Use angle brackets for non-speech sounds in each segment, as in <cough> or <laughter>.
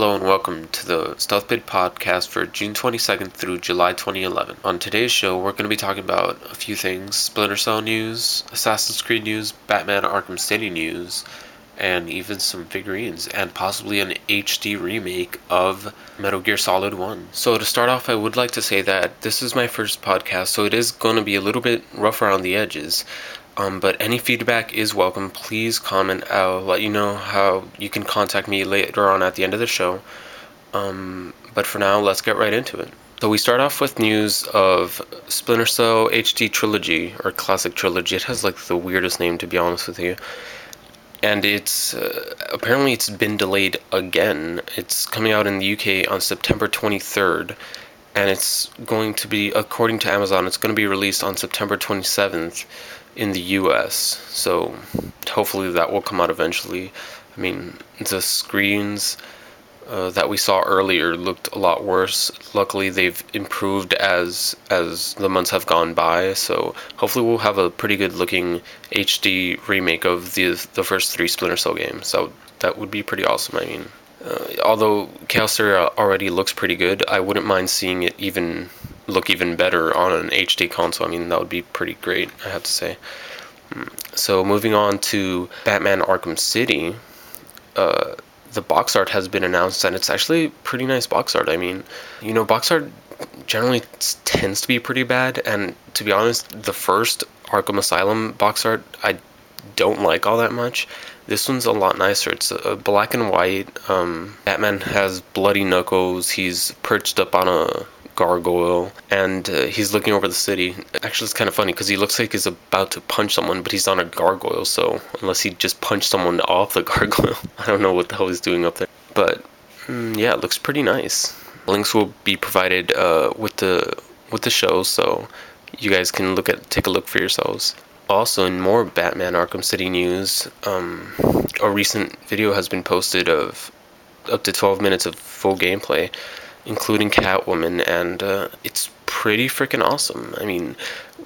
Hello and welcome to the StealthBit podcast for June 22nd through July 2011. On today's show, we're going to be talking about a few things Splinter Cell news, Assassin's Creed news, Batman Arkham City news, and even some figurines, and possibly an HD remake of Metal Gear Solid 1. So, to start off, I would like to say that this is my first podcast, so it is going to be a little bit rough around the edges. Um, but any feedback is welcome. Please comment. I'll let you know how you can contact me later on at the end of the show. Um, but for now, let's get right into it. So we start off with news of Splinter Cell HD Trilogy or Classic Trilogy. It has like the weirdest name to be honest with you. And it's uh, apparently it's been delayed again. It's coming out in the UK on September 23rd and it's going to be according to Amazon it's going to be released on September 27th in the US. So hopefully that will come out eventually. I mean, the screens uh, that we saw earlier looked a lot worse. Luckily, they've improved as as the months have gone by. So hopefully, we'll have a pretty good looking HD remake of the the first three Splinter Cell games. So that would be pretty awesome. I mean, uh, although Chaos already looks pretty good, I wouldn't mind seeing it even look even better on an HD console. I mean, that would be pretty great, I have to say. Hmm. So, moving on to Batman Arkham City, uh, the box art has been announced, and it's actually pretty nice box art. I mean, you know, box art generally tends to be pretty bad, and to be honest, the first Arkham Asylum box art I don't like all that much. This one's a lot nicer. It's a black and white. Um, Batman has bloody knuckles. He's perched up on a gargoyle, and uh, he's looking over the city. Actually, it's kind of funny because he looks like he's about to punch someone, but he's on a gargoyle. So unless he just punched someone <laughs> off the gargoyle, <laughs> I don't know what the hell he's doing up there. But mm, yeah, it looks pretty nice. Links will be provided uh, with the with the show, so you guys can look at take a look for yourselves. Also, in more Batman Arkham City news, um, a recent video has been posted of up to 12 minutes of full gameplay including Catwoman, and uh, it's pretty freaking awesome. I mean,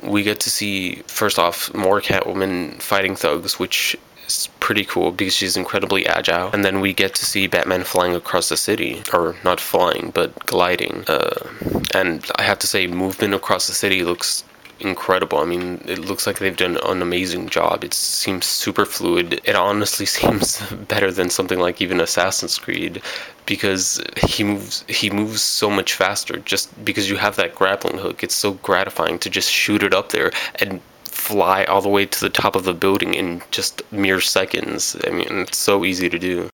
we get to see first off more Catwoman fighting thugs, which is pretty cool because she's incredibly agile. And then we get to see Batman flying across the city, or not flying, but gliding. Uh, and I have to say, movement across the city looks incredible. I mean, it looks like they've done an amazing job. It seems super fluid. It honestly <laughs> seems better than something like even Assassin's Creed because he moves he moves so much faster just because you have that grappling hook. It's so gratifying to just shoot it up there and fly all the way to the top of the building in just mere seconds. I mean, it's so easy to do.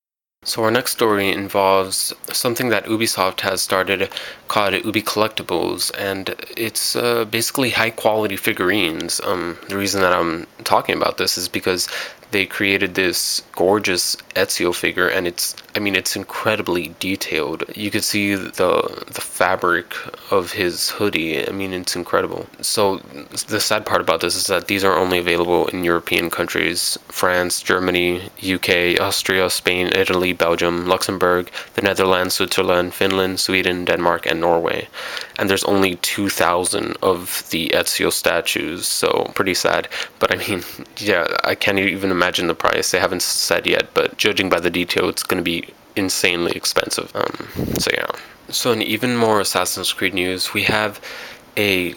So our next story involves something that Ubisoft has started called Ubi Collectibles, and it's uh, basically high quality figurines. Um, the reason that I'm talking about this is because they created this gorgeous Ezio figure, and it's I mean it's incredibly detailed. You could see the the fabric of his hoodie. I mean it's incredible. So the sad part about this is that these are only available in European countries: France, Germany, UK, Austria, Spain, Italy, Belgium, Luxembourg, the Netherlands, Switzerland, Finland, Sweden, Denmark, and Norway. And there's only 2,000 of the Ezio statues, so pretty sad. But I mean, <laughs> yeah, I can't even imagine the price. They haven't said yet, but judging by the detail, it's going to be insanely expensive. Um, so yeah. So in even more Assassin's Creed news, we have a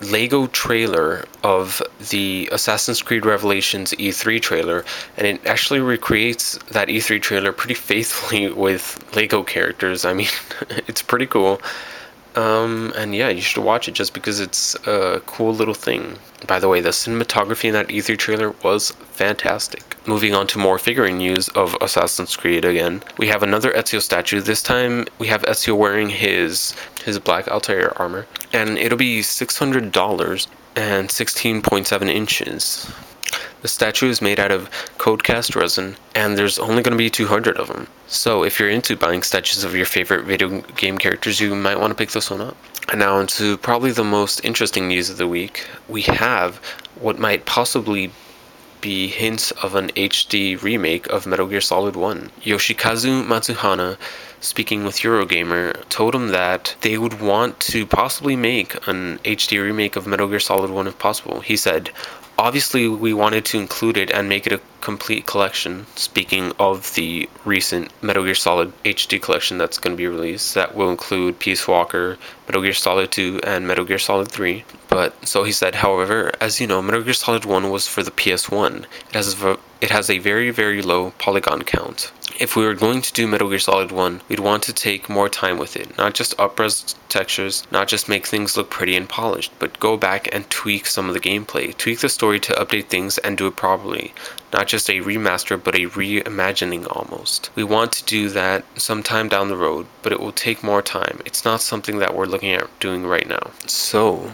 Lego trailer of the Assassin's Creed Revelations E3 trailer, and it actually recreates that E3 trailer pretty <laughs> faithfully with Lego characters. I mean, <laughs> it's pretty cool. Um, and yeah, you should watch it just because it's a cool little thing. By the way, the cinematography in that E3 trailer was fantastic. Moving on to more figurine news of Assassin's Creed again. We have another Ezio statue. This time we have Ezio wearing his his black Altair armor, and it'll be $600 and 16.7 inches. The statue is made out of cold cast resin, and there's only going to be 200 of them. So if you're into buying statues of your favorite video game characters, you might want to pick this one up. And now into probably the most interesting news of the week. We have what might possibly be hints of an HD remake of Metal Gear Solid 1. Yoshikazu Matsuhana, speaking with Eurogamer, told him that they would want to possibly make an HD remake of Metal Gear Solid 1 if possible. He said, obviously we wanted to include it and make it a complete collection. Speaking of the recent Metal Gear Solid HD collection that's going to be released, that will include Peace Walker, Metal Gear Solid 2, and Metal Gear Solid 3. But so he said, however, as you know, Metal Gear Solid 1 was for the PS1. It has a, it has a very very low polygon count. If we were going to do Metal Gear Solid 1, we'd want to take more time with it, not just upres textures, not just make things look pretty and polished, but go back and tweak some of the gameplay, tweak the story to update things and do it properly, not just a remaster but a reimagining almost. We want to do that sometime down the road, but it will take more time. It's not something that we're looking at doing right now. So,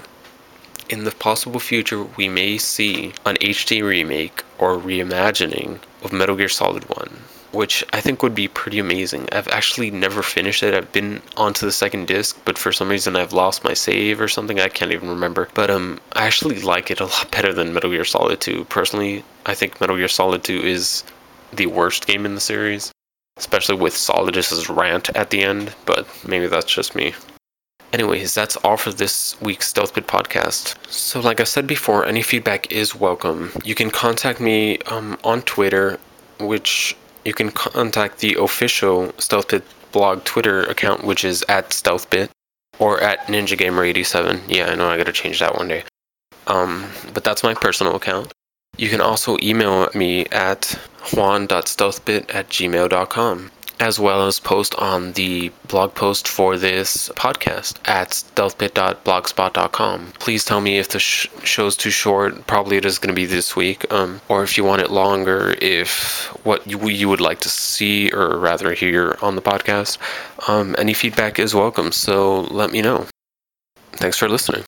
in the possible future, we may see an HD remake or reimagining of Metal Gear Solid 1 which I think would be pretty amazing. I've actually never finished it. I've been onto the second disc, but for some reason I've lost my save or something. I can't even remember. But um, I actually like it a lot better than Metal Gear Solid 2. Personally, I think Metal Gear Solid 2 is the worst game in the series, especially with Solidus's rant at the end. But maybe that's just me. Anyways, that's all for this week's StealthBit podcast. So, like I said before, any feedback is welcome. You can contact me um, on Twitter, which you can contact the official StealthBit blog Twitter account, which is at StealthBit, or at NinjaGamer87. Yeah, I know I gotta change that one day. Um, but that's my personal account. You can also email me at juan.stealthbit at gmail.com as well as post on the blog post for this podcast at stealthbit.blogspot.com. Please tell me if the sh- show's too short. Probably it is going to be this week. Um, or if you want it longer, if what you, you would like to see or rather hear on the podcast. Um, any feedback is welcome, so let me know. Thanks for listening.